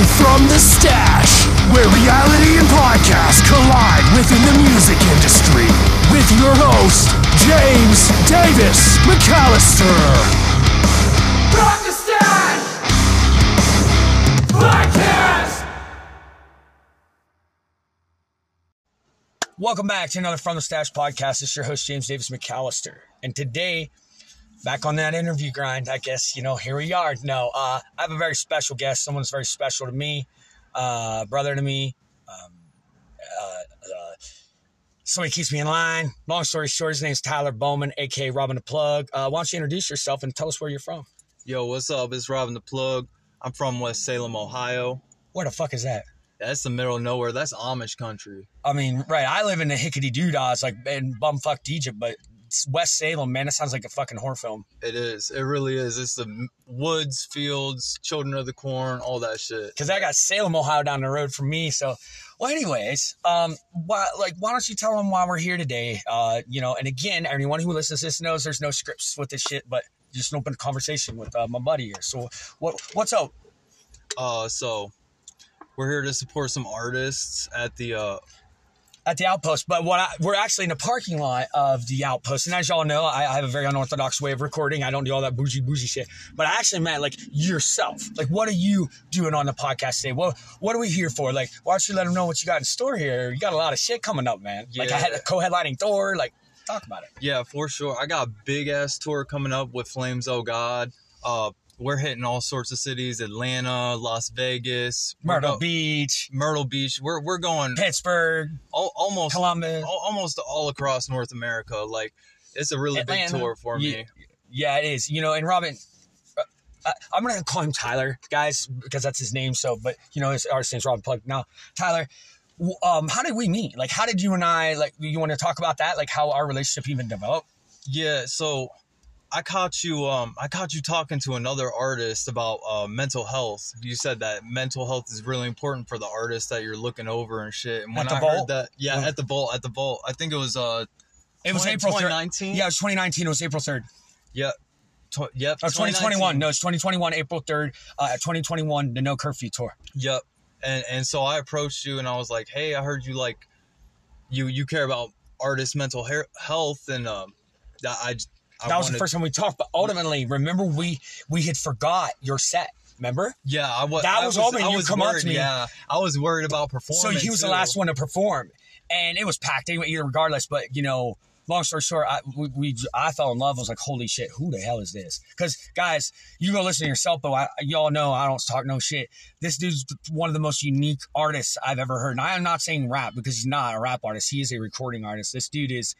to From the Stache, where reality and podcast collide within the music industry. With your host, James Davis McAllister. From the Stache Podcast. Welcome back to another From the Stache podcast. It's your host, James Davis McAllister. And today, back on that interview grind, I guess, you know, here we are. No, uh, I have a very special guest, someone that's very special to me, uh, brother to me. Um, uh, uh, somebody keeps me in line. Long story short, his name's Tylor Bowman, aka Robin Da Plug. Uh, why don't you introduce yourself and tell us where you're from? Yo, what's up? It's Robin Da Plug. I'm from West Salem, Ohio. Where the fuck is that? That's the middle of nowhere. That's Amish country. I mean, right, I live in the hickety doodads, like in bumfucked Egypt, but West Salem, man, it sounds like a fucking horror film. It is. It really is. It's the woods, fields, children of the corn, all that shit. because I got Salem, Ohio down the road from me. So, well, anyways, um, why, like, why don't you tell them why we're here today? Uh, you know, and again, anyone who listens to this knows there's no scripts with this shit, but just an open conversation with uh, my buddy here. So, what what's up? Uh, so we're here to support some artists at the uh, At the outpost, but what I, we're actually in the parking lot of the outpost, and as y'all know, I, I have a very unorthodox way of recording. I don't do all that bougie bougie shit, but I actually meant like yourself. Like, what are you doing on the podcast today? What what are we here for? Like, why don't you let them know what you got in store here? You got a lot of shit coming up, man. Yeah. Like, I had a co-headlining Thor. Like, talk about it. Yeah, for sure. I got a big ass tour coming up with Flames Oh God. Uh, we're hitting all sorts of cities: Atlanta, Las Vegas, Myrtle go- Beach, Myrtle Beach. We're we're going Pittsburgh, al- almost Columbus. al- almost all across North America. Like it's a really Atlanta. big tour for Yeah. me. Yeah, it is. You know, and Robin, uh, I'm gonna call him Tylor, guys, because that's his name. So, but you know, his artist name's Robin Plug. Now, Tylor, um, how did we meet? Like, how did you and I like? You want to talk about that? Like, how our relationship even developed? Yeah, so I caught you um I caught you talking to another artist about uh mental health. You said that mental health is really important for the artist that you're looking over and shit. And when At the I Vault? heard that yeah, at the vault, at the vault. I think it was uh It was April 2019? Yeah, it was 2019. It was April 3rd. Yep. Tw- yep. Or 2021. No, it's 2021, April 3rd. Uh, 2021, the No Curfew Tour. Yep. And and so I approached you and I was like, "Hey, I heard you like you you care about artist mental he- health and um that I I That was the first time we talked. But ultimately, remember, we we had forgot your set. Remember? Yeah, I was. That I was all when I you was come up to worried, me. Yeah, I was worried about performing. So he was the last one to perform, and it was packed anyway. Either regardless, but you know, long story short, I we, we I fell in love. I was like, holy shit, who the hell is this? Because guys, you go listen to yourself, but I, y'all know I don't talk no shit. This dude's one of the most unique artists I've ever heard. And I am not saying rap because he's not a rap artist. He is a recording artist. This dude is.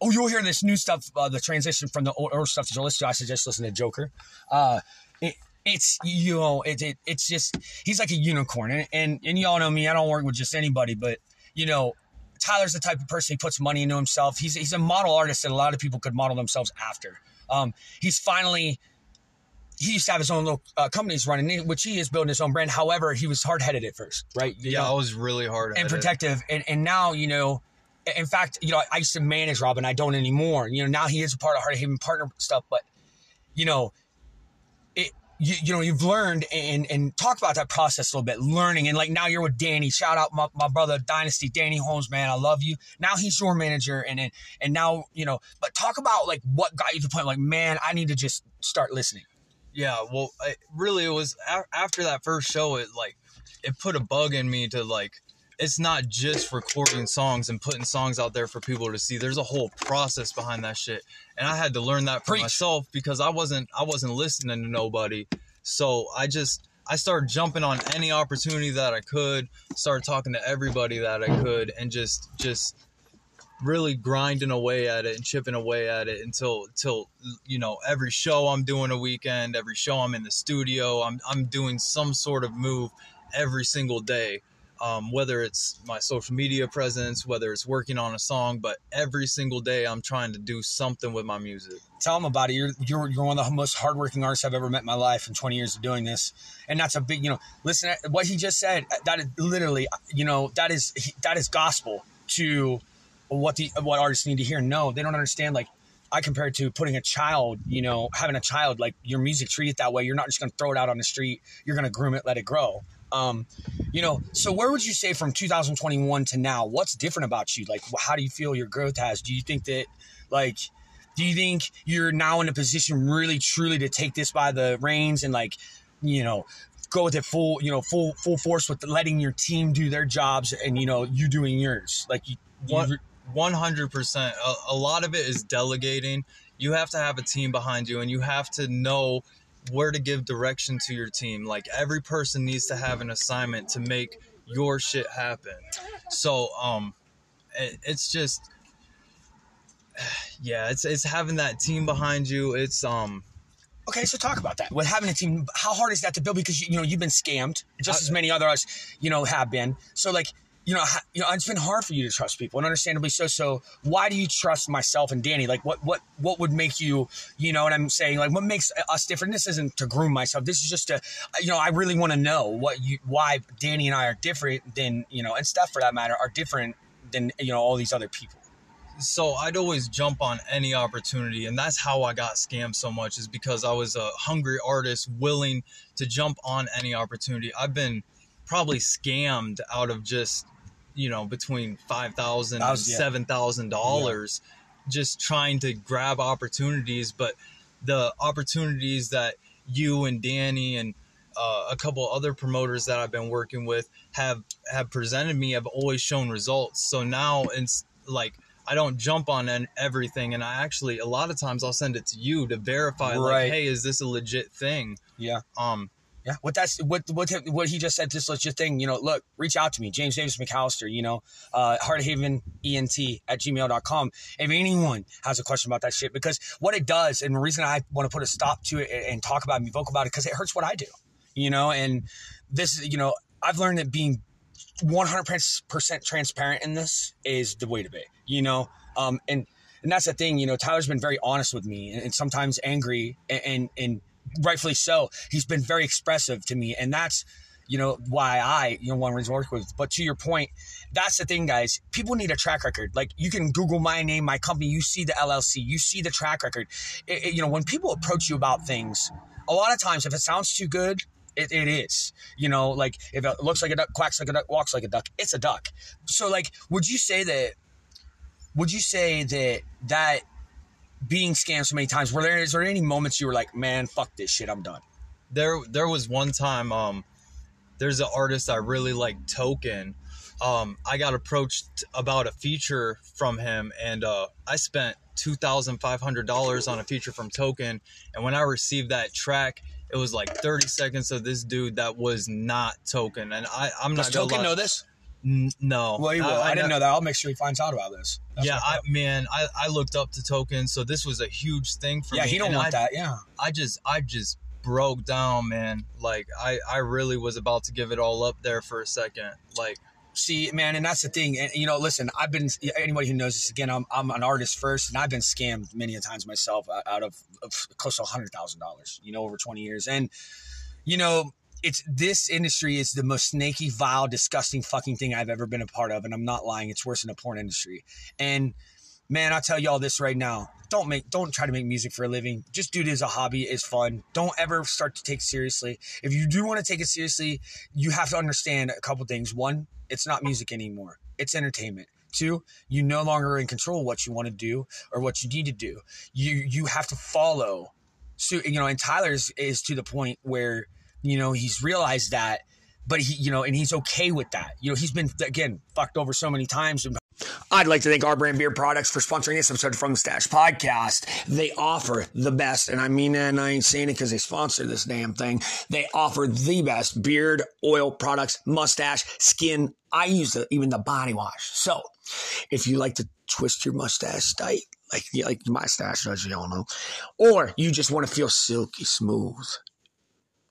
Oh, you'll hear this new stuff, uh, the transition from the old, old stuff that you listen to. I suggest listen to Joker. Uh, it, it's you know it, it it's just he's like a unicorn. And, and and y'all know me. I don't work with just anybody but you know tylor's the type of person he puts money into himself. He's he's a model artist that a lot of people could model themselves after. Um he's finally he used to have his own little uh, companies running which he is building his own brand. However he was hard-headed at first right? You Yeah, know? I was really hard and protective. And, and now you know in fact you know i used to manage robin. I don't anymore. You know now he is a part of heart of haven partner stuff but you know it you, you know you've learned and and talk about that process a little bit learning. And like now you're with danny. Shout out my, my brother dynasty danny holmes man. I love you. Now he's your manager and and, and now you know but talk about like what got you to the point like man i need to just start listening. Yeah, well, really, it was after that first show. It like it put a bug in me to like. It's not just recording songs and putting songs out there for people to see. There's a whole process behind that shit, and I had to learn that for Preach. myself because I wasn't I wasn't listening to nobody. So I just I started jumping on any opportunity that I could, started talking to everybody that I could, and just just really grinding away at it and chipping away at it until until you know every show I'm doing a weekend, every show I'm in the studio, I'm I'm doing some sort of move every single day. Um, whether it's my social media presence, whether it's working on a song, but every single day I'm trying to do something with my music. tell them about it. You're, you're you're one of the most hardworking artists I've ever met in my life in 20 years of doing this, and that's a big, you know, listen uh, what he just said. Uh, that is literally, uh, you know, that is that is gospel to what the what artists need to hear. No, they don't understand. Like I compare it to putting a child, you know, having a child. Like your music, treat it that way. You're not just going to throw it out on the street. You're going to groom it, let it grow. Um, you know, so where would you say from 2021 to now, what's different about you? Like, how do you feel your growth has? Do you think that, like, do you think you're now in a position really truly to take this by the reins and like, you know, go with it full, you know, full full force with letting your team do their jobs and you know you doing yours? Like you, you 100%. A, a lot of it is delegating. You have to have a team behind you and you have to know where to give direction to your team. Like every person needs to have an assignment to make your shit happen. So, um it, it's just yeah, it's it's having that team behind you. It's um Okay, so talk about that. With having a team, how hard is that to build? Because you, you know you've been scammed, just as many others, you know, have been. So like, you know, you know, it's been hard for you to trust people, and understandably so. So why do you trust myself and Danny? Like, what what what would make you, you know, what I'm saying? Like, what makes us different? This isn't to groom myself. This is just to, you know, I really want to know what you, why Danny and I are different than you know, and stuff for that matter are different than you know all these other people. so I'd always jump on any opportunity, and that's how I got scammed so much. Is because I was a hungry artist, willing to jump on any opportunity. I've been probably scammed out of just you know between five thousand and seven thousand yeah. dollars, just trying to grab opportunities. But the opportunities that you and Danny and uh, a couple other promoters that I've been working with have have presented me have always shown results. So now it's like I don't jump on an, everything, and I actually a lot of times I'll send it to you to verify, Right. like, hey, is this a legit thing? Yeah. Um, Yeah, what that's what what what he just said. This legit thing, you know. Look, reach out to me, James Davis McAllister. You know, uh, Hearthaven ENT at gmail.com. If anyone has a question about that shit, because what it does, and the reason I want to put a stop to it and, and talk about it and be vocal about it, because it hurts what I do. You know, and this, you know, I've learned that being 100% transparent in this is the way to be. You know, um, and and that's the thing. You know, Tyler's been very honest with me, and, and sometimes angry, and, and and rightfully so. He's been very expressive to me, and that's you know why I you know want to work with. But to your point, that's the thing, guys. People need a track record. Like you can Google my name, my company. You see the LLC. You see the track record. It- it- you know when people approach you about things, a lot of times if it sounds too good. It, it is, you know, like if it looks like a duck, quacks like a duck, walks like a duck, it's a duck. So, like, would you say that? Would you say that that being scammed so many times, were there is there any moments you were like, man, fuck this shit, I'm done? there there was one time um there's an artist I really like Token. Um I got approached about a feature from him and uh I spent $2500 on a feature from Token. And when I received that track it was like 30 seconds of this dude that was not Token. And I I'm Does not Token know this? N- no Well, he will. I, didn't ne- know that. I'll make sure he finds out about this. That's yeah, I man, I, I looked up to Token, so this was a huge thing for yeah, me. Yeah, he don't and want I, that. Yeah. I just I just broke down, man. Like I I really was about to give it all up there for a second. Like See, man, and that's the thing. And you know, listen, I've been anybody who knows this again. I'm I'm an artist first, and I've been scammed many a times myself out of, of close to hundred thousand dollars. You know, over twenty years, and you know, it's this industry is the most snaky, vile, disgusting fucking thing I've ever been a part of, and I'm not lying. It's worse than the porn industry. And man, I tell y'all this right now. Don't make don't try to make music for a living. Just do it as a hobby, it's fun. Don't ever start to take seriously. If you do want to take it seriously, you have to understand a couple things. One, it's not music anymore. It's entertainment. Two, you no longer in control what you want to do or what you need to do. You you have to follow. So you know, and Tylor's is to the point where you know he's realized that, but he you know, and he's okay with that. You know, he's been again fucked over so many times. I'd like to thank R Brand Beard products for sponsoring this episode from the Stache Podcast. They offer the best, and I mean that, and I ain't saying it because they sponsor this damn thing. They offer the best beard oil products, mustache, skin. I use the, even the body wash. So, if you like to twist your mustache tight, like like my stash does, you all know, or you just want to feel silky smooth,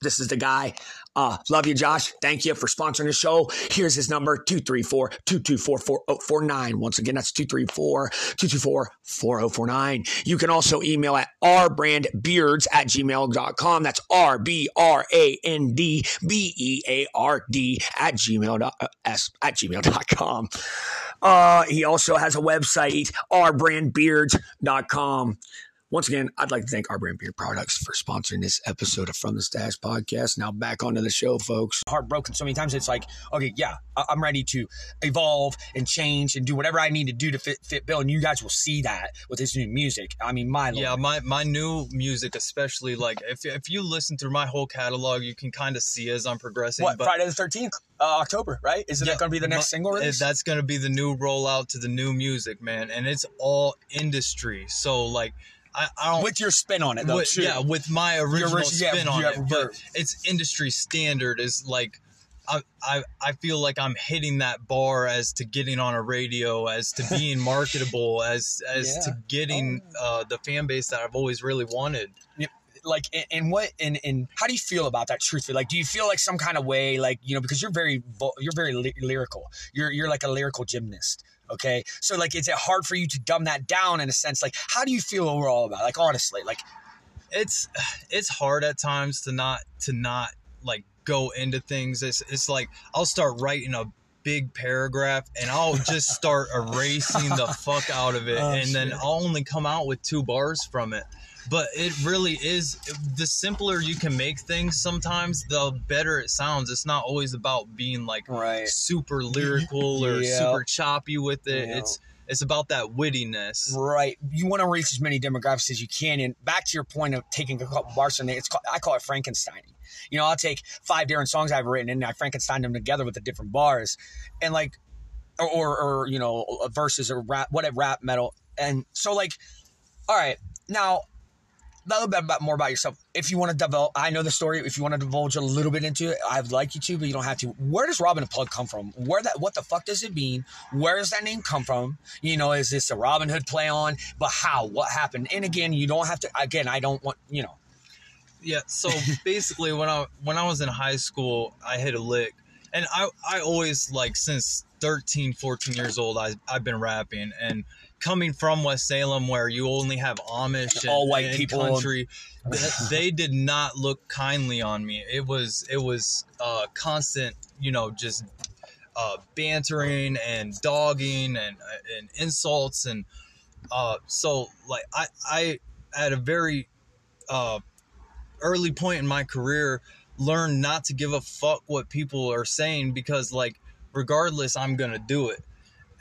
this is the guy. Uh, love you, Josh. Thank you for sponsoring the show. Here's his number 234 224 4049. Once again, that's 234 224 4049. You can also email at rbrandbeards at gmail.com. That's R B R A N D B E A R D at gmail uh, s- at gmail.com. Uh, he also has a website, rbrandbeards.com. Once again, I'd like to thank R Brand Beard Products for sponsoring this episode of From the Stache podcast. Now back onto the show, folks. Heartbroken so many times. It's like, okay, yeah, I- I'm ready to evolve and change and do whatever I need to do to fit, fit Bill. And you guys will see that with his new music. I mean, my Yeah, lord. my, my new music, especially like if, if you listen through my whole catalog, you can kind of see as I'm progressing. What, but Friday the 13th, uh, October, right? Isn't Yeah, that going to be the next my- single eh, release? That's gonna be the new rollout to the new music, man, and it's all industry. So like, I, I don't. with your spin on it, though. with, too. yeah, with my original original- yeah, spin on yeah, it, but it's industry standard. Is like, I, I I feel like I'm hitting that bar as to getting on a radio, as to being marketable, as as Yeah. Oh. to getting uh, the fan base that I've always really wanted. like and, and what and, and how do you feel about that truthfully like do you feel like some kind of way like you know because you're very you're very ly- lyrical you're you're like a lyrical gymnast okay? So like is it hard for you to dumb that down in a sense? Like how do you feel overall about it? like honestly like it's it's hard at times to not to not like go into things. It's it's like i'll start writing a big paragraph and i'll just start erasing the fuck out of it Oh, and then i'll only come out with two bars from it but it really is the simpler you can make things sometimes the better it sounds. It's not always about being like right. super mm-hmm. lyrical or Yeah. super choppy with it. Yeah. it's it's about that wittiness. Right. You want to reach as many demographics as you can and back to your point of taking a couple bars and it's called, i call it frankenstein you know i'll take five different songs i've written and i frankenstein them together with the different bars and like or, or, or you know verses or rap whatever rap metal and so like all right now a little bit about, more about yourself. If you want to develop i know the story. If you want to divulge a little bit into it i'd like you to but you don't have to. Where does robin da plug come from? Where that what the fuck does it mean? Where does that name come from? You know is this a robin hood play on? But how? What happened? And again you don't have to again i don't want you know. Yeah, so basically when I when I was in high school, I hit a lick. And I I always like since 13, 14 years old I I've been rapping. And coming from West Salem where you only have Amish and, All white and people. country th- they did not look kindly on me. It was it was uh constant, you know, just uh bantering and dogging and and insults and uh so like I I at a very uh early point in my career learned not to give a fuck what people are saying because like regardless I'm gonna do it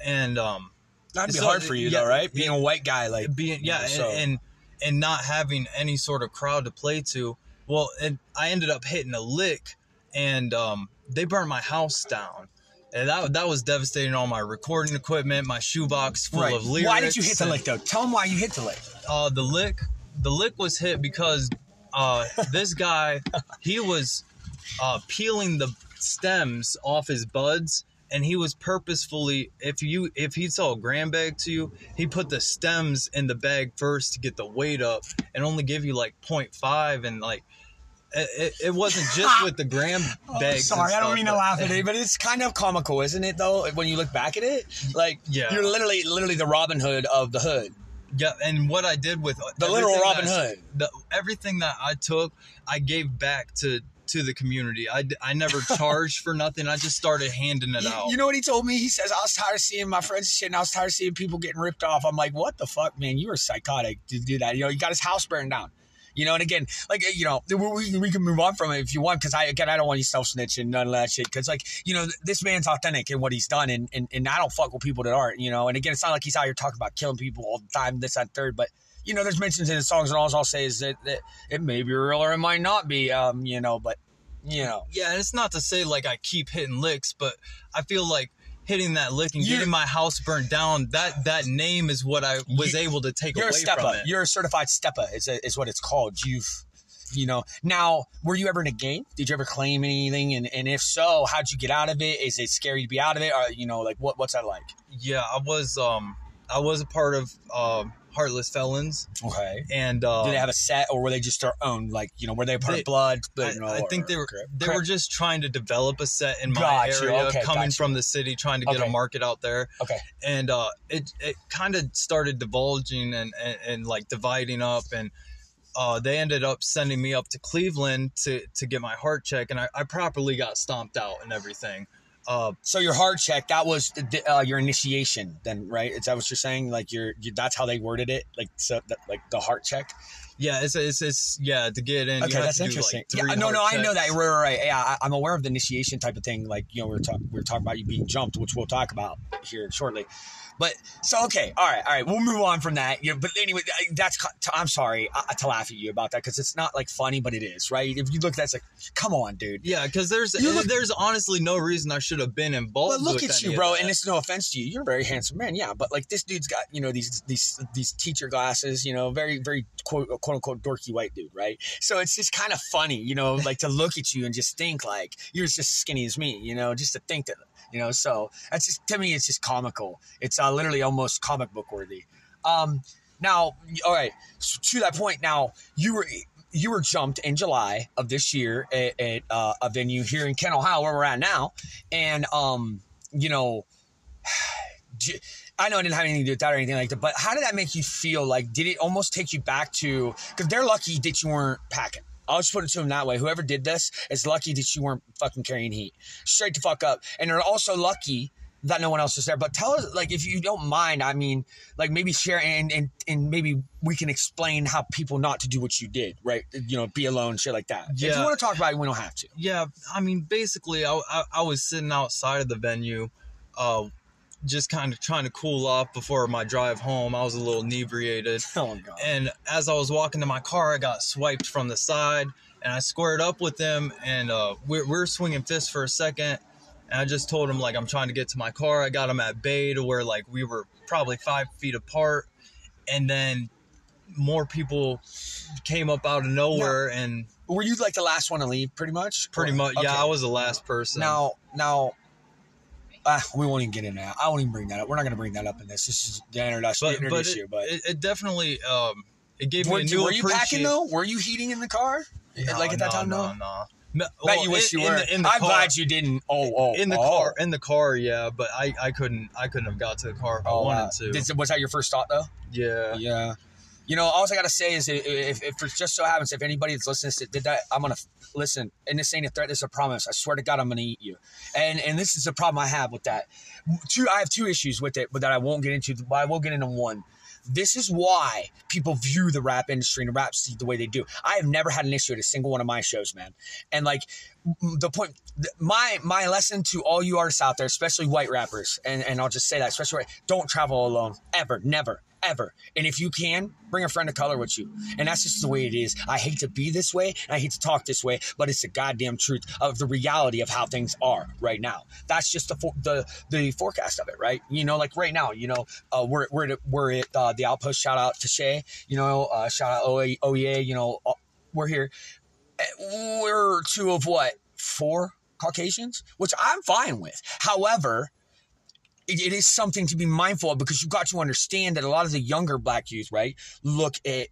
and um that'd be So, hard for you yeah, though right? yeah. being a white guy like being yeah and, so- and and not having any sort of crowd to play to well and I ended up hitting a lick and um they burned my house down. And that, that was devastating all my recording equipment my shoebox full right. of lyrics. Why did you hit the lick though? Tell them why you hit the lick. Uh, the lick the lick was hit because uh, this guy he was uh, peeling the stems off his buds and he was purposefully if you if he saw a gram bag to you he put the stems in the bag first to get the weight up and only give you like 0.5 and like it, it, wasn't just with the gram oh, bags and Oh, Sorry, I don't stuff, mean to laugh at it, but it's kind of comical, isn't it? Though, when you look back at it, like Yeah. you're literally, literally the Robin Hood of the hood, Yeah, and what I did with the literal Robin Hood. the everything that I took, I gave back to to the community. I, I never charged for nothing. I just started handing it You, out. you know what he told me? He says, I was tired of seeing my friends and shit, and I was tired of seeing people getting ripped off. I'm like, what the fuck, man? You are psychotic to do that. You know, he got his house burned down. You know, and again, like you know, we, we, can move on from it if you want, because I again I don't want you self snitching none of that shit, because like you know this man's authentic in what he's done, and, and and I don't fuck with people that aren't, you know. And again, it's not like he's out here talking about killing people all the time, this that third, but you know, there's mentions in his songs, and all I'll say is that, that it may be real or it might not be, um, you know, but you know, yeah, and it's not to say like I keep hitting licks, but I feel like hitting that lick and You- getting my house burnt down. That that name is what I was You- able to take You're a away from it. You're a certified stepper. Is is what it's called. You've, you know. Now, were you ever in a gang? Did you ever claim anything? And and if so, how'd you get out of it? Is it scary to be out of it? Or you know, like what what's that like? yeah, I was um I was a part of um Heartless Felons, Okay. and uh, Did they have a set, or were they just their own? Like you know, were they part They- of Blood? I, But, know, I think they were they were just trying to develop a set in my Gotcha, area, okay, coming from the city, trying to get Okay. a market out there. okay. and uh, it it kind of started divulging and, and and like dividing up, and uh, they ended up sending me up to Cleveland to to get my heart check, and I, I properly got stomped out and everything. Uh, So your heart check, that was the- uh, your initiation, then, right? Is that what you're saying? Like your, you, that's how they worded it, like so, that, like the heart check. yeah, it's it's, it's yeah to get in. Okay, that's interesting. Like, yeah, no, no, heart I know that. checks. Right, right, right. Yeah, I, I'm aware of the initiation type of thing. Like you know, we are talking, we were talking about you being jumped, which we'll talk about here shortly. But so okay, all right, all right, we'll move on from that. But anyway, that's I'm sorry uh, to laugh at you about that because it's not like funny, but it is, right? If you look, that's like, come on, dude. Yeah, because there's look- there's honestly no reason I should have been involved. But look at you, bro. And it's no offense to you. You're a very handsome man, yeah. But like this dude's got, you know, these these these teacher glasses, you know, very very quote, quote unquote dorky white dude, right? So it's just kind of funny, you know, like to look at you and just think like you're just as skinny as me, you know, just to think that, you know. So that's just to me, it's just comical. It's uh, literally almost comic book worthy. Um, now, all right. So to that point, now you were you were jumped in July of this year at, at uh, a venue here in Kent, Ohio, where we're at now, and um, you know, I know I didn't have anything to do with that or anything like that, but how did that make you feel? Like, did it almost take you back to? Because they're lucky that you weren't packing. I'll just put it to him that way. Whoever did this is lucky that you weren't fucking carrying heat. Straight to fuck up. And they're also lucky that no one else was there. But tell us, like, if you don't mind, I mean, like maybe share and and, and maybe we can explain how people not to do what you did, right? You know, be alone, shit like that. If you want to talk about it, we don't have to. yeah, I mean, basically, I, I, I was sitting outside of the venue, uh, just kind of trying to cool off before my drive home. I was a little inebriated. Oh god. And as I was walking to my car, I got swiped from the side, and I squared up with him, and uh, we're, we're swinging fists for a second. And I just told him like I'm trying to get to my car. I got him at bay to where like we were probably five feet apart, and then more people came up out of nowhere, and Were you like the last one to leave, pretty much? pretty much Okay. yeah, I was the last person. Now, now, ah, we won't even get into that. I won't even bring that up. We're not going to bring that up in this. This is the introduction. but but it, you, but it, it definitely um it gave were, me a new were you packing though? Were you heating in the car? like at that time, no. no, no. no. Bet Well, you wish in- you in were. the- in the I'm car- glad you didn't. Oh, oh, in the oh. car in the car yeah but i i couldn't i couldn't have got to the car if i Oh, wanted wow. to Did- was that your first thought though? yeah Yeah. You know, all I gotta say is, if, if, it just so happens, if anybody that's listening to did that, I'm gonna listen. And this ain't a threat. This is a promise. I swear to God, I'm gonna eat you. And and this is the problem I have with that. Two, I have two issues with it, but that I won't get into. But I will get into one. This is why people view the rap industry and rap scene the way they do. I have never had an issue at a single one of my shows, man. And like the point, my my lesson to all you artists out there, especially white rappers, and and I'll just say that, especially don't travel alone ever, never, ever. And if you can, bring a friend of color with you. And that's just the way it is. I hate to be this way, and I hate to talk this way, but it's the goddamn truth of the reality of how things are right now. That's just the for, the the forecast of it, right? You know, like right now, you know, uh, we're we're at, we're at uh, the outpost. Shout out to Shay, you know, uh, shout out OE, OEA, you know, uh, we're here. Uh, We're two of what four Caucasians, which I'm fine with. However, it, it is something to be mindful of because you've got to understand that a lot of the younger black youth, right, look at,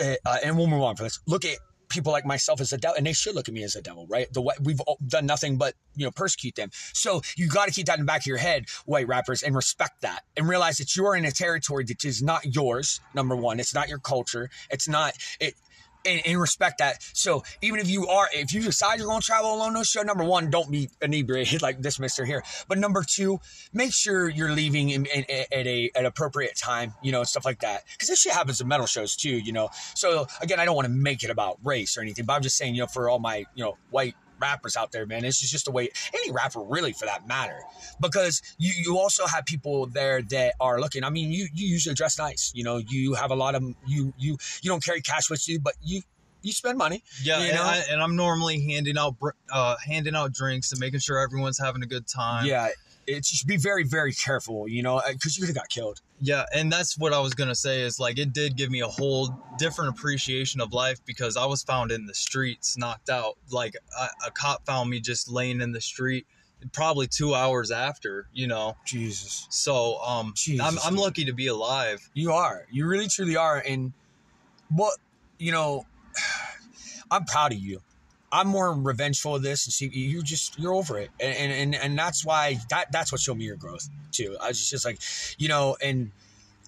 uh, and we'll move on for this. Look at people like myself as a devil, and they should look at me as a devil, right? The way we've done nothing but you know persecute them. So you got to keep that in the back of your head, white rappers, and respect that, and realize that you are in a territory that is not yours. Number one, it's not your culture. It's not it. And, and respect that. So even if you are, if you decide you're going to travel alone, no show. Number one, don't be inebriated like this Mister here. But number two, make sure you're leaving in, in, at a at appropriate time. You know, stuff like that. Because this shit happens in metal shows too. You know. So again, I don't want to make it about race or anything, but I'm just saying, you know, for all my you know white rappers out there, man, this is just the way any rapper really for that matter. Because you you also have people there that are looking. I mean, you you usually dress nice. You know, you have a lot of you you you don't carry cash with you, but you you spend money. yeah You and, know? I, and i'm normally handing out uh handing out drinks and making sure everyone's having a good time Yeah, it's just be very very careful. You know, because you could have got killed. yeah and that's what i was gonna say is like it did give me a whole different appreciation of life because i was found in the streets knocked out like a, a cop found me just laying in the street probably two hours after you know Jesus, so um Jesus, I'm, I'm lucky to be alive you are. You really truly are. And what you know, I'm proud of you. I'm more revengeful of this, and see, you just you're over it, and and and, and that's why that that's what showed me your growth too. I was just like, you know, and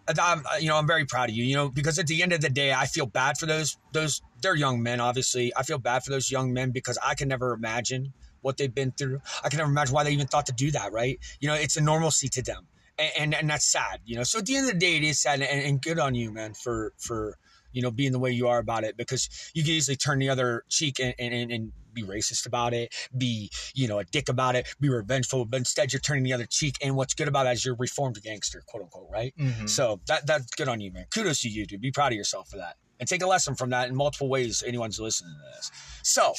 uh, I'm, you know, I'm very proud of you. You know, because at the end of the day, I feel bad for those those they're young men. Obviously, I feel bad for those young men because I can never imagine what they've been through. I can never imagine why they even thought to do that. Right? You know, it's a normalcy to them, and and, and that's sad. You know, so at the end of the day, it is sad, and, and good on you, man, for for you know being the way you are about it because you can easily turn the other cheek and and, and be racist about it, be, you know, a dick about it, be revengeful, but instead you're turning the other cheek. And what's good about it is you're reformed gangster, quote unquote, right? Mhm. So that that's good on you, man. Kudos to you, dude. Be proud of yourself for that. And take a lesson from that in multiple ways, anyone's listening to this. So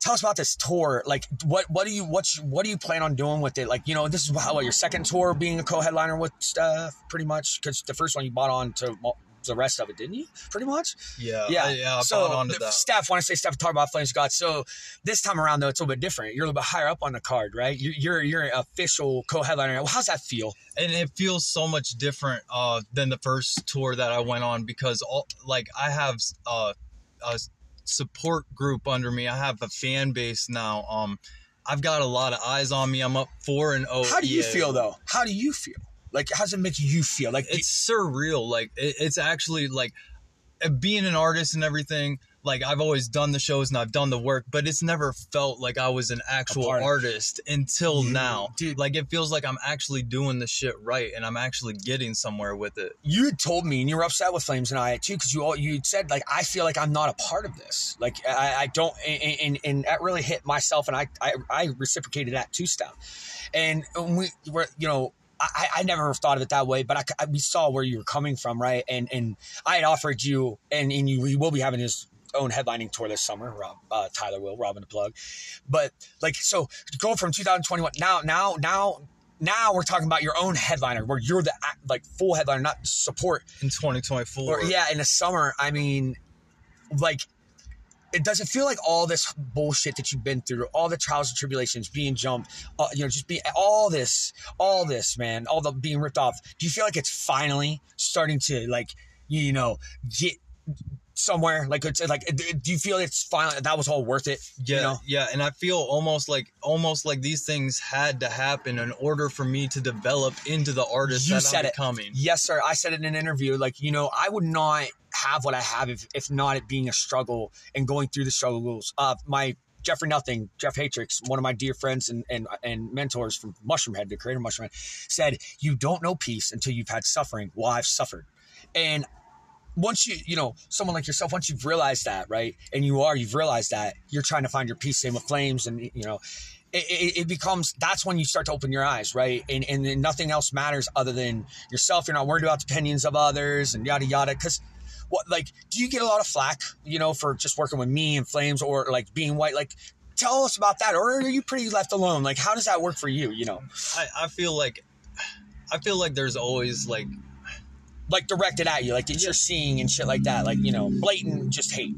tell us about this tour. Like what what do you what's what do you plan on doing with it? Like, you know, this is how what, your second tour being a co-headliner with stuff, pretty much. Cause the first one you bought on to the rest of it, didn't you? Pretty much. Yeah, Yeah, yeah. So bought onto the- that. Steph, when I say Steph, talk about Flames God. So this time around, though, it's a little bit different. You're a little bit higher up on the card, right? You- You're you're an official co-headliner. Well, how's that feel? and it feels so much different uh, than the first tour that I went on because all like I have uh, a support group under me. I have a fan base now. Um, I've got a lot of eyes on me. I'm up four and oh. How do you feel though? How do you feel? Like, how does it make you feel? Like, It's surreal. Like it, it's actually like being an artist and everything. Like I've always done the shows and I've done the work, but it's never felt like I was an actual artist until You- now. dude. Like it feels like I'm actually doing the shit right and I'm actually getting somewhere with it. you told me, and you were upset with Flames and I too, because you all you said like I feel like I'm not a part of this. Like I, I don't, and, and and that really hit myself, and I I, I reciprocated that too, Steph, and we were you know. I, I never thought of it that way, but I, I- we saw where you were coming from, right? And and I had offered you, and, and you, we will be having his own headlining tour this summer. Rob, uh, Tylor will, Robin Da plug, but like so, go from 2021 now, now, now, now we're talking about your own headliner, where you're the like full headliner, not support in 2024. or yeah, in the summer, I mean, like, it doesn't feel like all this bullshit that you've been through, all the trials and tribulations, being jumped, uh, you know, just be all this, all this, man, all the being ripped off. Do you feel like it's finally starting to like, you know, get somewhere? Like, it's like, do you feel it's finally that was all worth it? Yeah, you know? yeah, and I feel almost like almost like these things had to happen in order for me to develop into the artist You that said I'm it. becoming. Yes, sir. I said it in an interview. Like, you know, I would not have what I have if, if not it being a struggle and going through the struggles. Uh, my Jeffrey Nothing, Jeff Hatrix, one of my dear friends and, and, and mentors from Mushroomhead, the creator of Mushroomhead, said, You don't know peace until you've had suffering. Well, I've suffered. And once you, you know, someone like yourself, once you've realized that, right, and you are, you've realized that, you're trying to find your peace. Same with flames, and you know, it, it, it becomes that's when you start to open your eyes, right, and and nothing else matters other than yourself. You're not worried about the opinions of others and yada yada. Because what, like, do you get a lot of flack, you know, for just working with me and flames or like being white, like? Tell us about that, or are you pretty left alone? Like, how does that work for you? You know, I, I feel like I feel like there's always like like directed at you, like that you're seeing and shit like that, like you know, blatant just hate.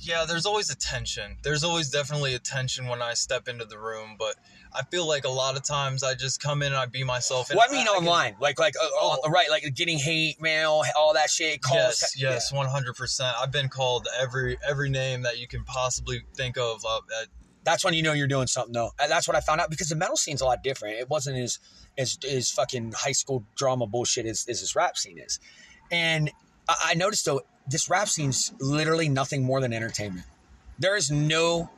yeah, there's always a tension. There's always definitely a tension when I step into the room, but I feel like a lot of times I just come in and I be myself. And Well, I mean, can- online, like, like, uh, uh, right, like getting hate mail, all that shit. Calls, Yes, yes, one hundred percent. I've been called every every name that you can possibly think of. Uh, uh, That's when you know you're doing something, though. And that's what I found out because the metal scene's a lot different. It wasn't as as as fucking high school drama bullshit as, as this rap scene is. And I, I noticed though, this rap scene's literally nothing more than entertainment. There is no.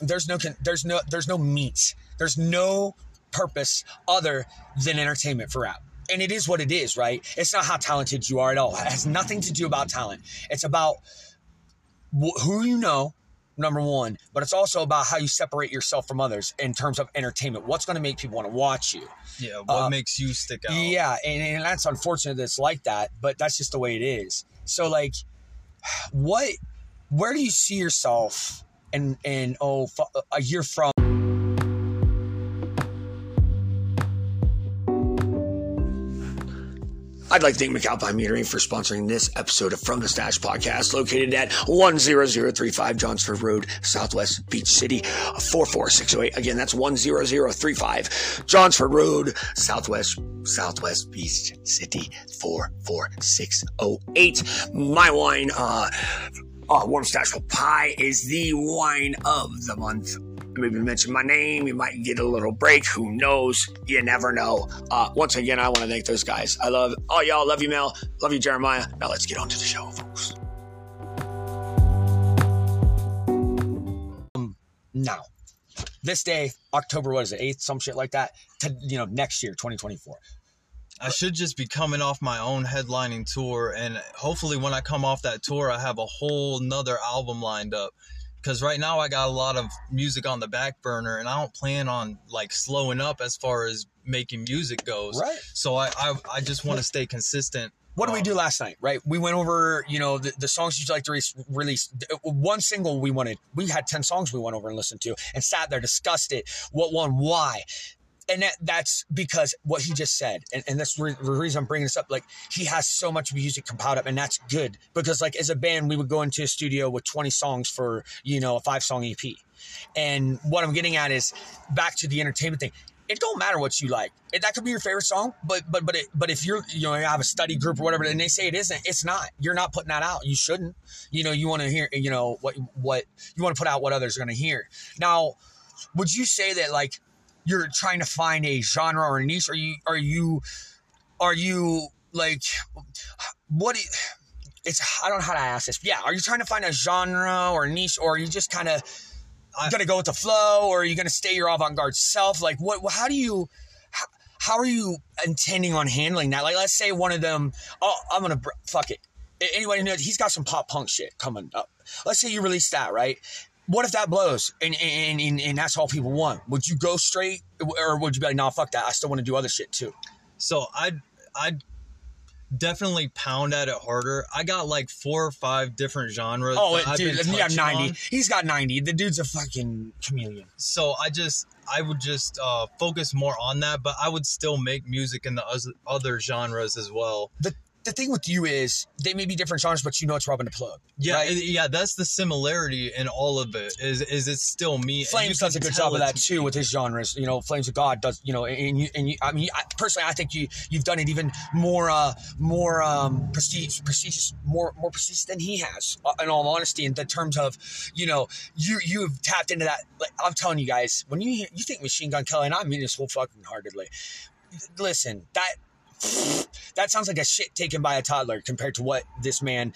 There's no. There's no. There's no meat. There's no purpose other than entertainment for rap. And it is what it is, right? It's not how talented you are at all. It has nothing to do about talent. It's about wh- who you know, number one, but it's also about how you separate yourself from others in terms of entertainment. What's going to make people want to watch you? yeah, what Uh, makes you stick out? Yeah, and, and that's unfortunate that it's like that, but that's just the way it is. So, like, what, where do you see yourself in, in oh, a year from? I'd like to thank McAlpine Metering for sponsoring this episode of From the Stache podcast, located at 10035 Johnsford Road, Southwest Beach City, 44608. Again, that's 10035 Johnsford Road, Southwest, Southwest Beach City, 44608. My wine, uh, uh, Warm Stash Pie is the wine of the month maybe mention my name. You might get a little break. Who knows? You never know. Uh, once again, I want to thank those guys. I love all y'all. Love you, Mel. Love you, Jeremiah. Now let's get on to the show, folks. Now, this day, October, what is it, 8th, some shit like that, to, you know, next year, 2024. I should just be coming off my own headlining tour, and hopefully, when I come off that tour, I have a whole nother album lined up. Because right now, I got a lot of music on the back burner, and I don't plan on like slowing up as far as making music goes. Right. So I I, I just want to stay consistent. What did we Um, do last night, right? We went over, you know, the, the songs you'd like to re- release. One single we wanted. We had 10 songs we went over and listened to and sat there, discussed it. What one, why? And that, that's because what he just said. And, and that's re- the reason I'm bringing this up. Like, he has so much music compiled up, and that's good. Because, like, as a band, we would go into a studio with 20 songs for, you know, a five song EP. And what I'm getting at is back to the entertainment thing. It don't matter what you like. It, that could be your favorite song, but but but it, but if you're you know you have a study group or whatever, and they say it isn't, it's not. You're not putting that out. You shouldn't. You know you want to hear you know what what you want to put out what others are going to hear. Now, would you say that like you're trying to find a genre or a niche? Are you are you are you like what? You, it's I don't know how to ask this. Yeah, are you trying to find a genre or a niche, or are you just kind of uh, gonna go with the flow, or are you gonna stay your avant-garde self? Like, what? How do you? How, how are you intending on handling that? Like, let's say one of them. Oh, I'm gonna fuck it. Anybody knows he's got some pop punk shit coming up. Let's say you release that, right? What if that blows and and, and and that's all people want? Would you go straight, or would you be like, nah, fuck that? I still want to do other shit too. So I'd I'd definitely pound at it harder. I got like four or five different genres. Oh, dude, you have ninety. on. He's got ninety. The dude's a fucking chameleon. So I just I would just uh, focus more on that, but I would still make music in the other genres as well. the the thing with you is they may be different genres, but you know it's Robin Da Plug. Yeah, right? it- yeah, that's the similarity in all of it. Is is it's still me? Flames does a good job of that too me. with his genres. You know, Flames of God does. You know, and you and you. I mean, I, personally, I think you you've done it even more uh more um prestige prestigious more more prestigious than he has. uh, In all honesty, in the terms of you know you you have tapped into that. Like, I'm telling you guys, when you hear- you think Machine Gun Kelly, and I mean this whole fucking heartedly. Listen, that that sounds like a shit taken by a toddler compared to what this man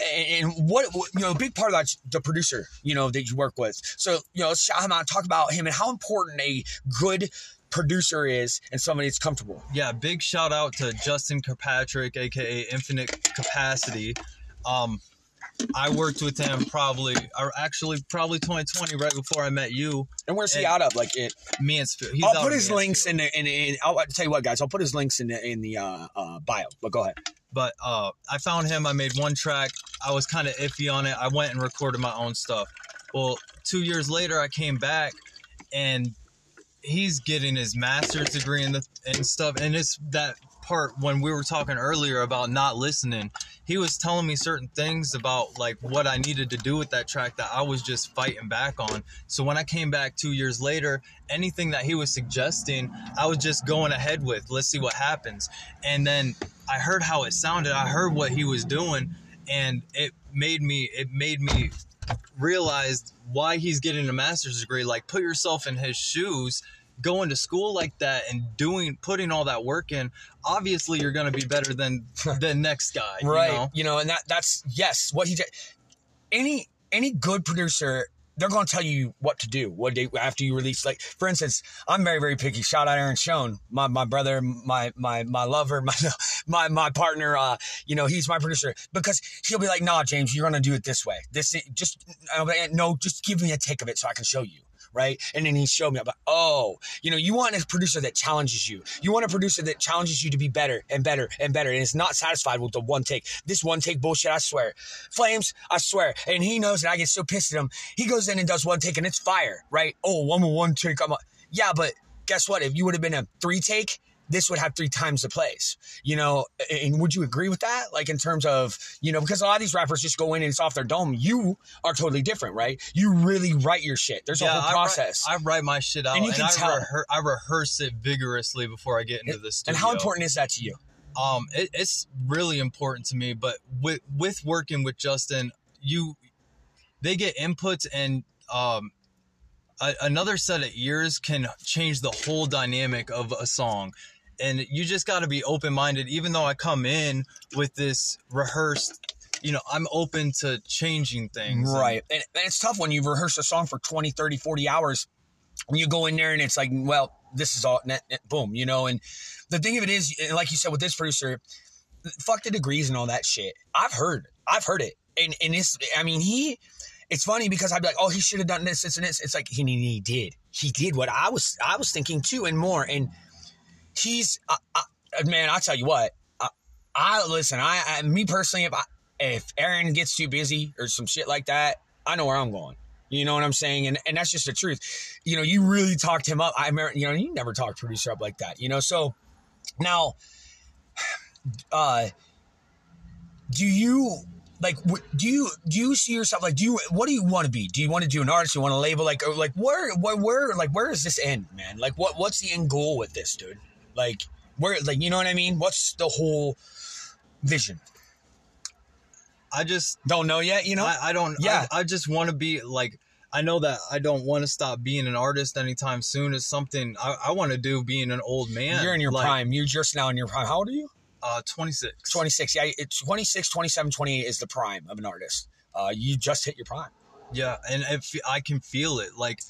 and what you know, a big part of that's the producer, you know, that you work with. So you know, let's shout him out, talk about him, and how important a good producer is, and somebody that's comfortable. Yeah, big shout out to Justin Kirkpatrick, aka Infinite Capacity. Um, I worked with him probably, or actually probably 2020, right before I met you. And where's he And- out of? Like it. Mansfield. He's I'll put his links in the in, in I'll tell you what, guys. I'll put his links in the in the uh, uh, bio. But go ahead. but uh, I found him. I made one track. I was kind of iffy on it. I went and recorded my own stuff. Well, two years later, I came back, and he's getting his master's degree and the and stuff. And it's that part when we were talking earlier about not listening. He was telling me certain things about like what I needed to do with that track that I was just fighting back on. So when I came back two years later, anything that he was suggesting, I was just going ahead with. Let's see what happens. And then I heard how it sounded. I heard what he was doing, and it made me. It made me realize why he's getting a master's degree. Like, put yourself in his shoes. Going to school like that and doing, putting all that work in. Obviously, you're going to be better than the next guy. right you know? know? and that that's yes what he did any any good producer they're going to tell you what to do what they after you release like for instance i'm very very picky. Shout out aaron schoen my, my brother my my my lover my my, my partner uh you know he's my producer. Because he'll be like nah james you're going to do it this way. This just uh, no just give me a take of it so i can show you right? And then he showed me, I'm like, oh, you know, you want a producer that challenges you. You want a producer that challenges you to be better and better and better. And is not satisfied with the one take. This one take bullshit, I swear. Flames, I swear. And he knows and I get so pissed at him. He goes in and does one take and it's fire, right? Oh, one with one take. I'm like, yeah, but guess what? If you would have been a three take, this would have three times the plays, you know. And would you agree with that? Like in terms of, you know, because a lot of these rappers just go in and it's off their dome. You are totally different, right? You really write your shit. There's a whole process. I write, I write my shit out And and, you can I, tell. rehear- I rehearse it vigorously before I get into the studio. and how important is that to you? um it, it's really important to me but with with working with justin you they get inputs and um a, another set of ears can change the whole dynamic of a song. And you just got to be open minded. Even though I come in with this rehearsed, you know, I'm open to changing things. Right. And, and it's tough when you've rehearsed a song for 20, 30, 40 hours. When you go in there and it's like, well, this is all, boom, you know. And the thing of it is, like you said with this producer, fuck the degrees and all that shit. I've heard, I've heard it. And, and it's, I mean, he, it's funny because I'd be like, oh, he should have done this, this, and this. It's like he, he did. He did what I was, I was thinking too, and more. And he's, I, I, man, I'll tell you what. I, I listen. I, I, me personally, if I, if Aaron gets too busy or some shit like that, I know where I'm going. You know what I'm saying? And and that's just the truth. You know, you really talked him up. I remember, you know, you never talked producer up like that. You know, so now, uh, do you like? Do you do you see yourself like? Do you what do you want to be? Do you want to do an artist? You want to label like like where where where like where does this end, man? Like what what's the end goal with this, dude? Like where like you know what I mean? What's the whole vision? I just don't know yet. You know, I, I don't. Yeah, I, I just want to be like. I know that I don't want to stop being an artist anytime soon. It's something I, I want to do. Being an old man, you're in your like, prime. You're just now in your prime. How old are you? Uh, 26. 26. Yeah, it's 26, 27, 28 is the prime of an artist. Uh, you just hit your prime. Yeah, and if I can feel it, like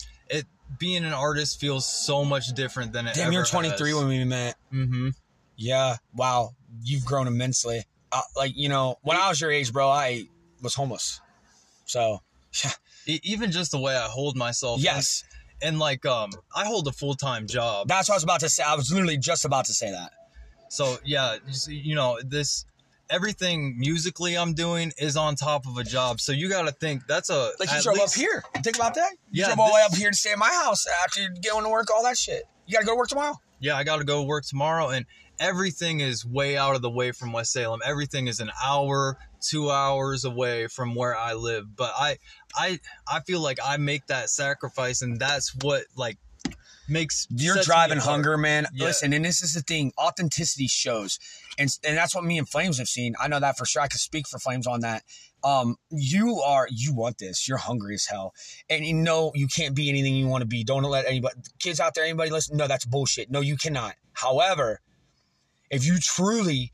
being an artist feels so much different than it. Damn, you're 23 has. when we met. Mm-hmm. Yeah. Wow. You've grown immensely. Uh, like you know, when I was your age, bro, I was homeless. So, yeah. Even just the way I hold myself. Yes. And, and like, um, I hold a full time job. That's what I was about to say. I was literally just about to say that. So yeah, you know this everything musically I'm doing is on top of a job. So you got to think that's a like you drove least, up here. Think about that. You yeah, drove all the way up here to stay at my house after going to work, all that shit. You got to go to work tomorrow. Yeah, I got to go to work tomorrow, and everything is way out of the way from West Salem. Everything is an hour, two hours away from where I live. But I, I, I feel like I make that sacrifice, and that's what like makes you're driving hunger, man. Yeah. Listen, and this is the thing: authenticity shows, and and that's what me and Flames have seen. I know that for sure. I could speak for Flames on that. Um, you are you want this. You're hungry as hell, and you know you can't be anything you want to be. Don't let anybody, kids out there, anybody listen. No, that's bullshit. No, you cannot. However, if you truly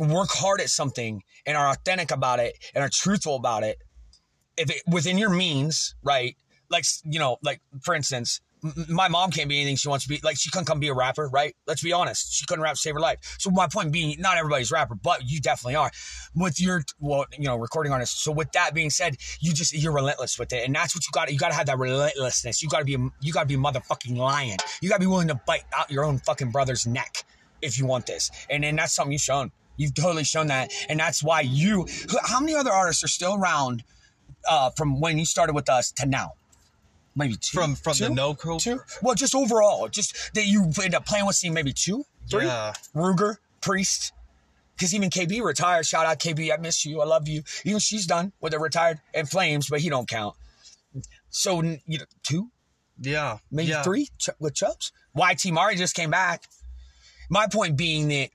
work hard at something and are authentic about it and are truthful about it, if it within your means, right? Like you know, like for instance, my mom can't be anything she wants to be. Like she couldn't come be a rapper, right? Let's be honest. She couldn't rap to save her life. So my point being, not everybody's rapper, but you definitely are. With your well, you know, recording artist. So with that being said, you just you're relentless with it, and that's what you got. You got to have that relentlessness. You got to be you got to be motherfucking lion. You got to be willing to bite out your own fucking brother's neck if you want this. And then that's something you've shown. You've totally shown that, and that's why you. How many other artists are still around uh, from when you started with us to now? Maybe two from from two? the no crew. Two. Well, just overall, just that you end up playing with, seeing maybe two, three. Yeah. Ruger, Priest, because even KB retired. Shout out KB, I miss you, I love you. Even she's done with the retired and Flames, but he don't count. So you know, two, yeah, maybe yeah. three ch- with Chubbs. YT Mari just came back. My point being that,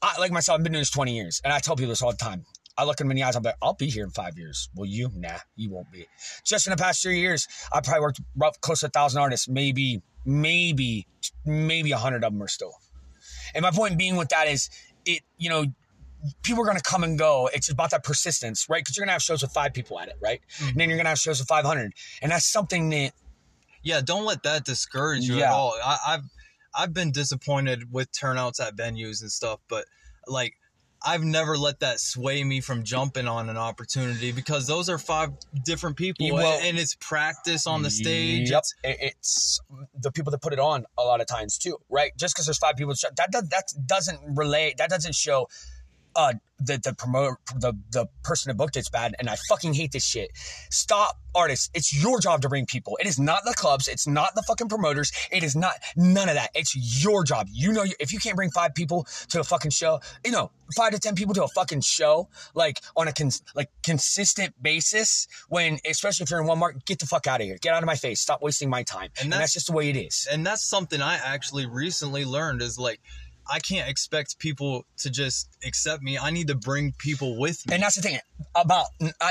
I, like myself, I've been doing this twenty years, and I tell people this all the time. I look in in the eyes. I'm like, I'll be here in five years. Will you? Nah, you won't be. Just in the past three years, I probably worked rough, close to a thousand artists. Maybe, maybe, maybe a hundred of them are still. And my point being with that is, it you know, people are going to come and go. It's about that persistence, right? Because you're going to have shows with five people at it, right? Mm-hmm. And then you're going to have shows with 500, and that's something that. Yeah, don't let that discourage you yeah. at all. I, I've I've been disappointed with turnouts at venues and stuff, but like I've never let that sway me from jumping on an opportunity because those are five different people well, and it's practice on the stage. Yep. It's, it's, the people that put it on a lot of times too, right? Just because there's five people, that, that, that doesn't relate, that doesn't show uh, the the promoter the the person who booked it's bad and I fucking hate this shit. Stop artists. It's your job to bring people. It is not the clubs. It's not the fucking promoters. It is not none of that. It's your job. You know if you can't bring five people to a fucking show, you know, five to ten people to a fucking show like on a cons- like consistent basis when especially if you're in Walmart, get the fuck out of here. Get out of my face. Stop wasting my time. And that's, and that's just the way it is. And that's something I actually recently learned is like I can't expect people to just accept me. I need to bring people with me. And that's the thing about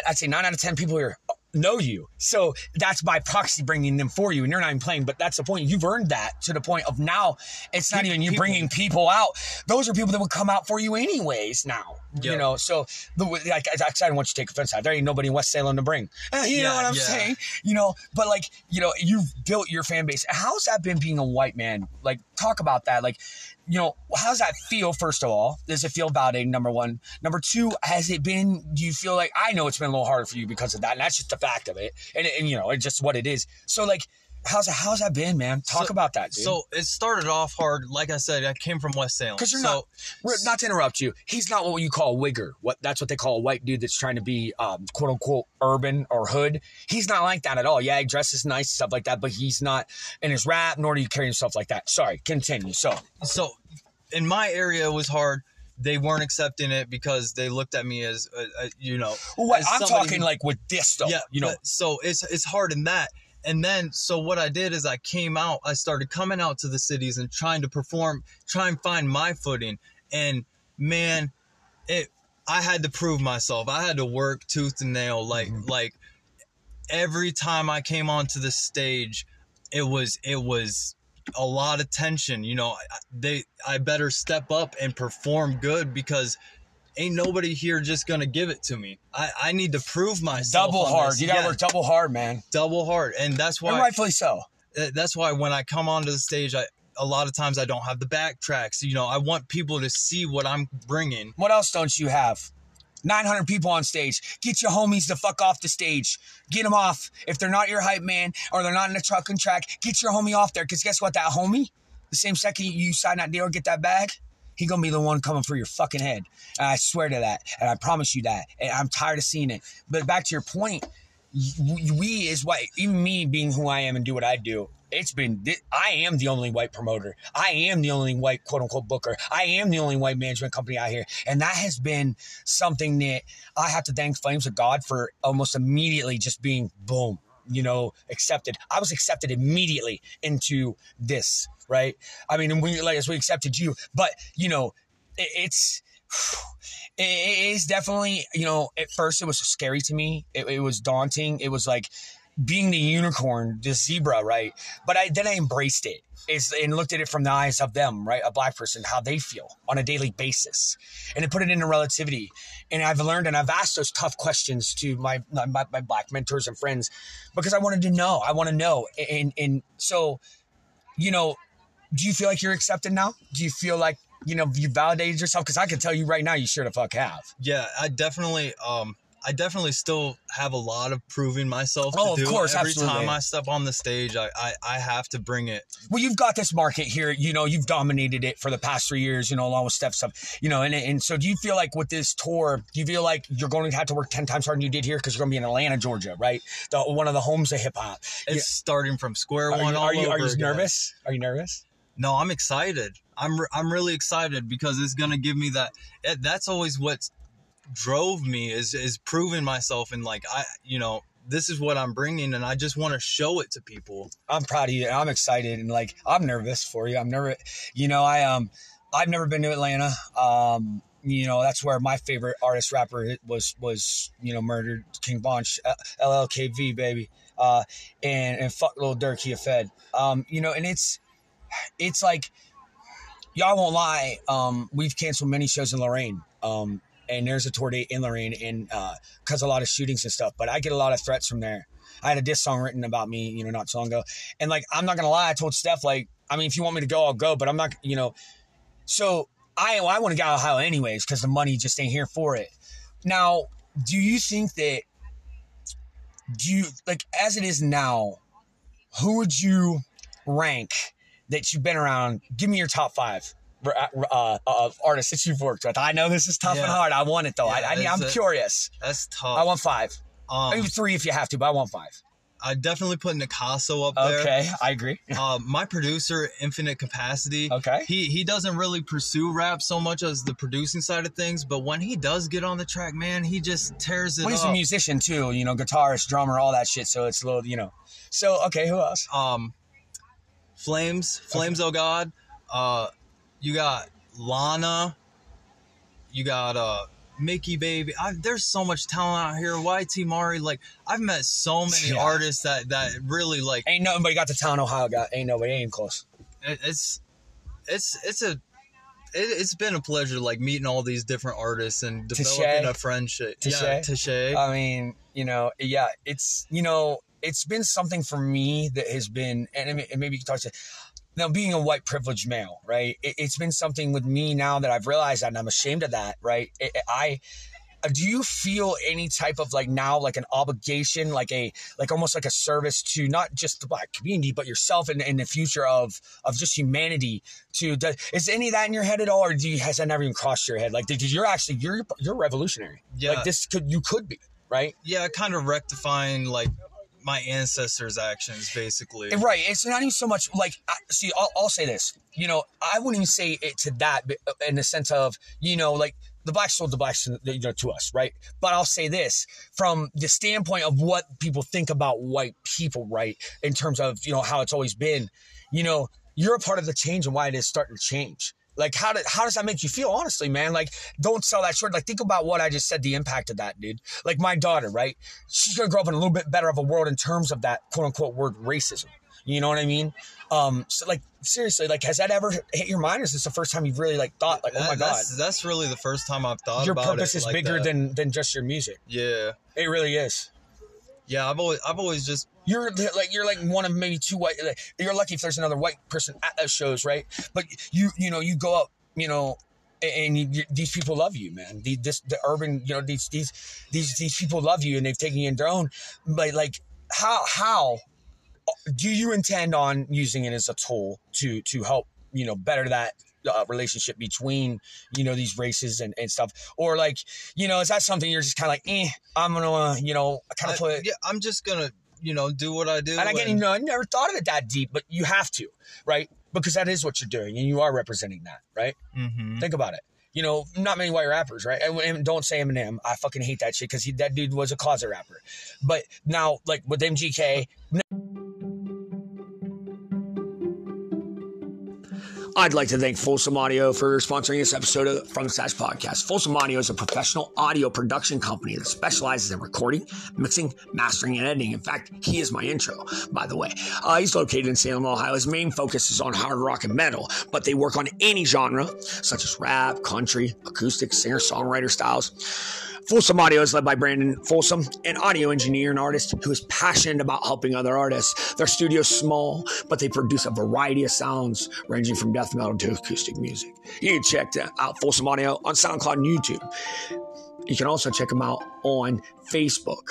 I'd say nine out of ten people here know you. So that's by proxy bringing them for you, and you're not even playing. But that's the point. You've earned that to the point of now it's not even you People- bringing people out. Those are people that would come out for you anyways. Now you know. So the like, I, I don't want you to take offense. There ain't nobody in West Salem to bring. Uh, you know what I'm yeah. saying? You know, but like you know, you've built your fan base. How's that been being a white man? Like talk about that. Like you know, how's that feel? First of all, does it feel validating? Number one. Number two, has it been? Do you feel like I know it's been a little harder for you because of that, and that's just the fact of it, and, and you know, it's just what it is. So like, how's how's that been, man? Talk So- about that, dude. So it started off hard. Like I said, I came from West Salem. because you're so, not, not to interrupt you, he's not what you call a wigger. What that's what they call a white dude that's trying to be um, quote unquote urban or hood. He's not like that at all. Yeah, he dresses nice stuff like that, but he's not in his rap nor do you carry himself like that. Sorry, continue. So so in my area it was hard. They weren't accepting it because they looked at me as, uh, uh, you know, well, as I'm talking who- like with this though. yeah, you know, but- so it's it's hard in that. And then so what I did is I came out, I started coming out to the cities and trying to perform, try and find my footing. And man, it I had to prove myself. I had to work tooth and nail. Like Mm-hmm. like every time I came onto the stage, it was it was a lot of tension. You know, they I better step up and perform good because ain't nobody here just gonna give it to me. I, I need to prove myself. double hard. this. You gotta Yeah, work double hard, man, double hard, and that's and why rightfully so. uh, that's why when I come onto the stage, I a lot of times I don't have the backtracks. You know, I want people to see what I'm bringing. What else don't you have? 900 people on stage. Get your homies the fuck off the stage. Get them off. If they're not your hype man or they're not in the truck and track, get your homie off there. Because guess what? That homie, the same second you sign that deal get that bag, he gonna be the one coming for your fucking head. And I swear to that. And I promise you that. And I'm tired of seeing it. But back to your point, we is what even me being who I am and do what I do. It's been I am the only white promoter. I am the only white quote unquote booker. I am the only white management company out here, and that has been something that I have to thank Flames of God for almost immediately just being boom, you know, accepted. I was accepted immediately into this, right? I mean, we like as we accepted you, but you know, it, it's it it is definitely you know at first it was scary to me it, it was daunting it was like being the unicorn the zebra right? But i then i embraced it. Is and looked at it from the eyes of them right? A black person how they feel on a daily basis. And it put it into relativity and i've learned and i've asked those tough questions to my my, my black mentors and friends because i wanted to know. I want to know and and so you know do you feel like you're accepted now? Do you feel like you know you validated yourself? Because i can tell you right now you sure the fuck have. Yeah, I definitely um I definitely still have a lot of proving myself Oh, of to do. course, Every absolutely. time I step on the stage, I, I I have to bring it. well, you've got this market here. You know, you've dominated it for the past three years. You know, along with Steph stuff. You know, and and so do you feel like with this tour, do you feel like you're going to have to work ten times harder than you did here because you're going to be in Atlanta, Georgia, right? The, one of the homes of hip hop. It's Yeah. starting from square Are one you all are you, are you nervous? Are you nervous? No, I'm excited. I'm re- I'm really excited because it's gonna give me that. That's always what drove me is is proving myself and like I you know this is what I'm bringing and I just want to show it to people. I'm proud of you. I'm excited and like I'm nervous for you. I'm nervous. You know, I um I've never been to Atlanta. Um, you know, that's where my favorite artist rapper was was you know murdered. King Von, uh, LLKV baby. Uh, and and fuck little Durk he a fed. Um, you know, and it's it's like y'all won't lie. Um, we've canceled many shows in Lorain. Um, and there's a tour date in Lorain and uh, cause a lot of shootings and stuff. But I get a lot of threats from there. I had a diss song written about me, you know, not so long ago. And like, I'm not gonna lie, I told Steph, like, I mean, if you want me to go, I'll go, but I'm not, you know. So I I want to go of Ohio anyways, because the money just ain't here for it. Now, do you think that do you like as it is now, who would you rank that you've been around? Give me your top five. Uh, uh, artists that you've worked with. I know this is tough and hard. I want it though. Yeah, I, I, I'm a- curious. That's tough. I want five. um, Maybe three if you have to, but I want five. I definitely put Nicasso up there. Okay, I agree. Um, my producer, Infinite Capacity. Okay. He he doesn't really pursue rap so much as the producing side of things, but when he does get on the track, man, he just tears it Well, he's up. a musician too, you know, guitarist, drummer, all that shit. So it's a little, you know. So okay, who else? um Flames, Flames Oh God. Uh you got Lana. You got uh Mickey Baby. I, there's so much talent out here. YT Mari, like I've met so many Yeah. artists that that really like Ain't nobody got the talent Ohio got. Ain't nobody ain't close. it- it's it's it's a it, it's been a pleasure like meeting all these different artists and developing a friendship. Touche. Yeah, touche. I mean, you know, yeah, it's you know, it's been something for me that has been, and and maybe you can talk to. Now, being a white privileged male, right? It, it's been something with me now that I've realized that, and I'm ashamed of that, right? It, I, uh, do you feel any type of like now, like an obligation, like a, like almost like a service to not just the black community, but yourself and in the future of, of just humanity to, do, is any of that in your head at all? Or do you, has that never even crossed your head? Like, did you're actually, you're, you're revolutionary. Yeah. Like this could, you could be, right? yeah, kind of rectifying like my ancestors' actions, basically. Right. It's not even so much like, I, see, I'll, I'll say this. You know, I wouldn't even say it to that uh, in the sense of, you know, like the black sold the black you know, to us, right? But I'll say this from the standpoint of what people think about white people, right? In terms of, you know, how it's always been, you know, you're a part of the change and why it is starting to change. Like how did how does that make you feel? Honestly, man. Like, don't sell that short. Like, think about what I just said. The impact of that, dude. Like my daughter, right? She's gonna grow up in a little bit better of a world in terms of that quote unquote word racism. You know what I mean? Um, so like seriously, like has that ever hit your mind? Or is this the first time you've really like thought like, oh my That- god, that's, that's really the first time I've thought your purpose is like bigger that. than than just your music. yeah, It really is. yeah. I've always I've always just You're like you're like one of maybe two white. Like, you're lucky if there's another white person at those shows, right? But you you know you go up, you know, and you, these people love you, man. The this the urban, you know, these these these these people love you, and they've taken you in their own. But like, how how do you intend on using it as a tool to to help you know better that uh, relationship between you know these races and, and stuff or like you know is that something you're just kind of like eh, i'm gonna uh, you know kind of put yeah. I'm just gonna you know do what I do. and I get, you know, I never thought of it that deep, but you have to, right? Because that is what you're doing, and you are representing that, right? Mhm. Think about it. You know, not many white rappers, right? And, and don't say Eminem. I fucking hate that shit because that dude was a closet rapper. But now, like with MGK, I'd like to thank Folsom Audio for sponsoring this episode of From Stache Podcast. Folsom Audio is a professional audio production company that specializes in recording, mixing, mastering, and editing. In fact, he is my intro, by the way. Uh, he's located in Salem, Ohio. His main focus is on hard rock and metal, but they work on any genre, such as rap, country, acoustic, singer songwriter styles. Folsom Audio is led by Brandon Folsom, an audio engineer and artist who is passionate about helping other artists. Their studio's small, but they produce a variety of sounds ranging from death metal to acoustic music. You can check out Folsom Audio on SoundCloud and YouTube. You can also check them out on Facebook.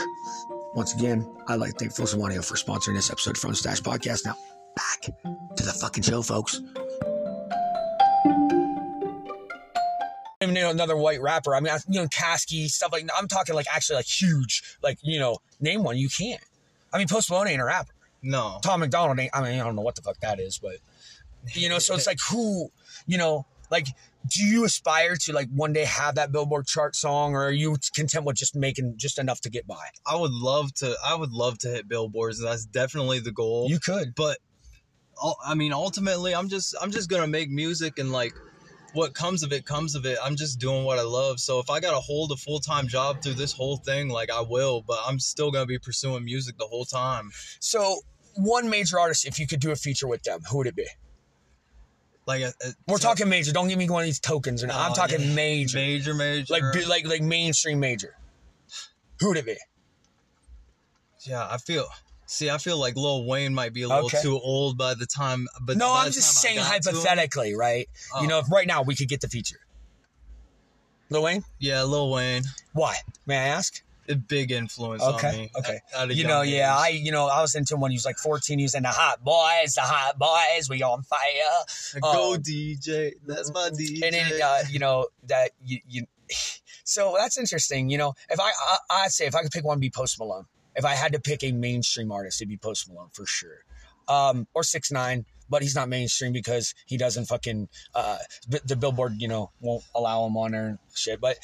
Once again, I'd like to thank Folsom Audio for sponsoring this episode from Stache Podcast. Now, back to the fucking show, folks. Even you know, another white rapper. I mean, I, you know, Caskey stuff like. I'm talking like actually like huge, like you know, name one. You can't. I mean, Post Malone ain't a rapper. No, Tom MacDonald ain't. I mean, I don't know what the fuck that is, but you know, so it's like who, you know, like, do you aspire to like one day have that Billboard chart song, or are you content with just making just enough to get by? I would love to. I would love to hit billboards. That's definitely the goal. You could. but I mean, ultimately, I'm just I'm just gonna make music and like what comes of it comes of it. I'm just doing what I love. So if I gotta hold a full time job through this whole thing, like I will. But I'm still gonna be pursuing music the whole time. So one major artist, if you could do a feature with them, who would it be? Like uh, uh, We're so- talking major. Don't give me one of these tokens. And I'm Oh, talking yeah. major, major, major. like like like mainstream major. Who would it be? yeah, I feel. See, I feel like Lil Wayne might be a little Okay. too old by the time. But No, I'm just saying got to him- hypothetically, right? Oh. You know, if right now we could get the feature. Lil Wayne, yeah, Lil Wayne, why? May I ask? a big influence Okay, on me. okay. at- at You know, young yeah. I, you know, I was into him when he was like 14. He was the hot boys, the hot boys, we on fire. Go Um, DJ, that's my DJ. and then uh, you know that you, you so that's interesting you know if I, I i'd say if i could pick one be post malone if i had to pick a mainstream artist it'd be post malone for sure um or six nine but he's not mainstream because he doesn't fucking uh the billboard you know won't allow him on there and shit but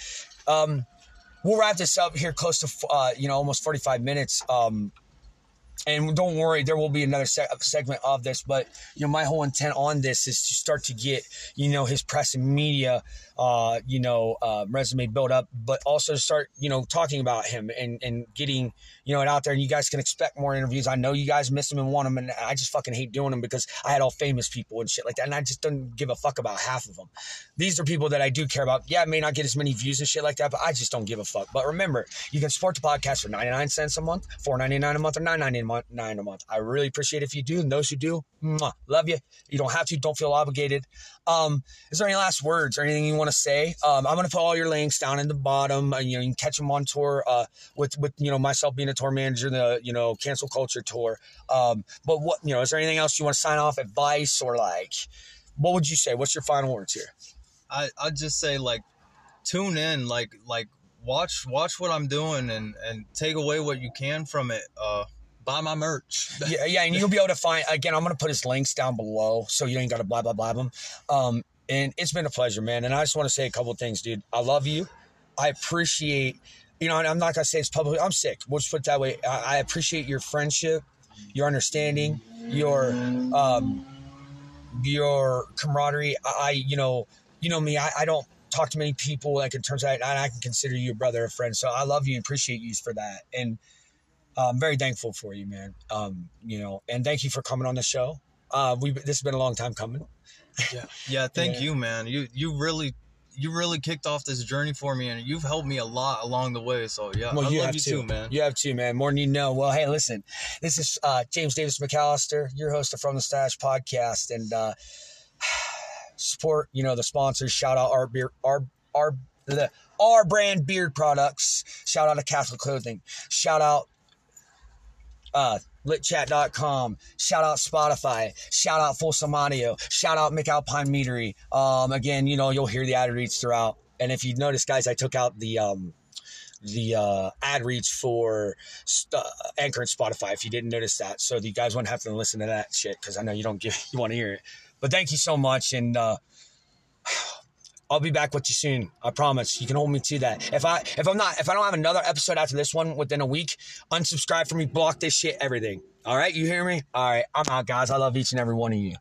um we'll wrap this up here close to uh you know almost 45 minutes um and don't worry, there will be another se- segment of this. But you know, my whole intent on this is to start to get you know his press and media uh, you know, uh, resume build up, but also start, you know, talking about him and, and getting, you know, it out there. And you guys can expect more interviews. I know you guys miss him and want him, and I just fucking hate doing them because I had all famous people and shit like that, and I just don't give a fuck about half of them. These are people that I do care about. Yeah, I may not get as many views and shit like that, but I just don't give a fuck. But remember, you can support the podcast for 99 cents a month, 4.99 a month, or 9.99 a month. I really appreciate if you do, and those who do, mwah, love you. You don't have to, don't feel obligated. Um, is there any last words or anything you want to say? Um, I'm going to put all your links down in the bottom. Uh, you know, you can catch them on tour uh, with with you know myself being a tour manager, the you know cancel culture tour. Um, but what you know, is there anything else you want to sign off? Advice or like, what would you say? What's your final words here? I I just say like tune in, like like watch watch what I'm doing and and take away what you can from it. Uh, buy my merch. yeah, yeah, and you'll be able to find again. I'm gonna put his links down below, so you ain't got to blah blah blah them. Um, and it's been a pleasure, man. And I just want to say a couple things, dude. I love you. I appreciate, you know, I'm not gonna say it's publicly. I'm sick. We'll just put it that way. I, I appreciate your friendship, your understanding, your um, your camaraderie. I, I you know, you know me. I, I don't talk to many people. Like in terms of, I, I can consider you a brother, a friend. So I love you and appreciate you for that. And uh, I'm very thankful for you, man. Um, you know, and thank you for coming on the show. Uh, we this has been a long time coming. Yeah, yeah. Thank Yeah. you, man. You you really you really kicked off this journey for me, and you've helped me a lot along the way. So yeah, Well, I you love have you to, too, man. You have to, man. More than you know. Well, hey, listen, this is uh, James Davis McAllister, your host of From the Stache podcast, and uh, support. You know the sponsors. Shout out our beer, our our the R Brand Beard products. Shout out to Castle Clothing. Shout out uh, litchat.com. Shout out Spotify. Shout out Folsom Audio. Shout out McAlpine Meadery. Um, again, you know, you'll hear the ad reads throughout. And if you notice, guys, I took out the um, the uh, ad reads for st- Anchor and Spotify. If you didn't notice that, so you guys wouldn't have to listen to that shit because I know you don't give you want to hear it. But thank you so much, and uh, I'll be back with you soon. I promise. You can hold me to that. If I if I'm not if I don't have another episode after this one within a week, unsubscribe from me, block this shit, everything. All right, you hear me? All right, I'm out, guys. I love each and every one of you.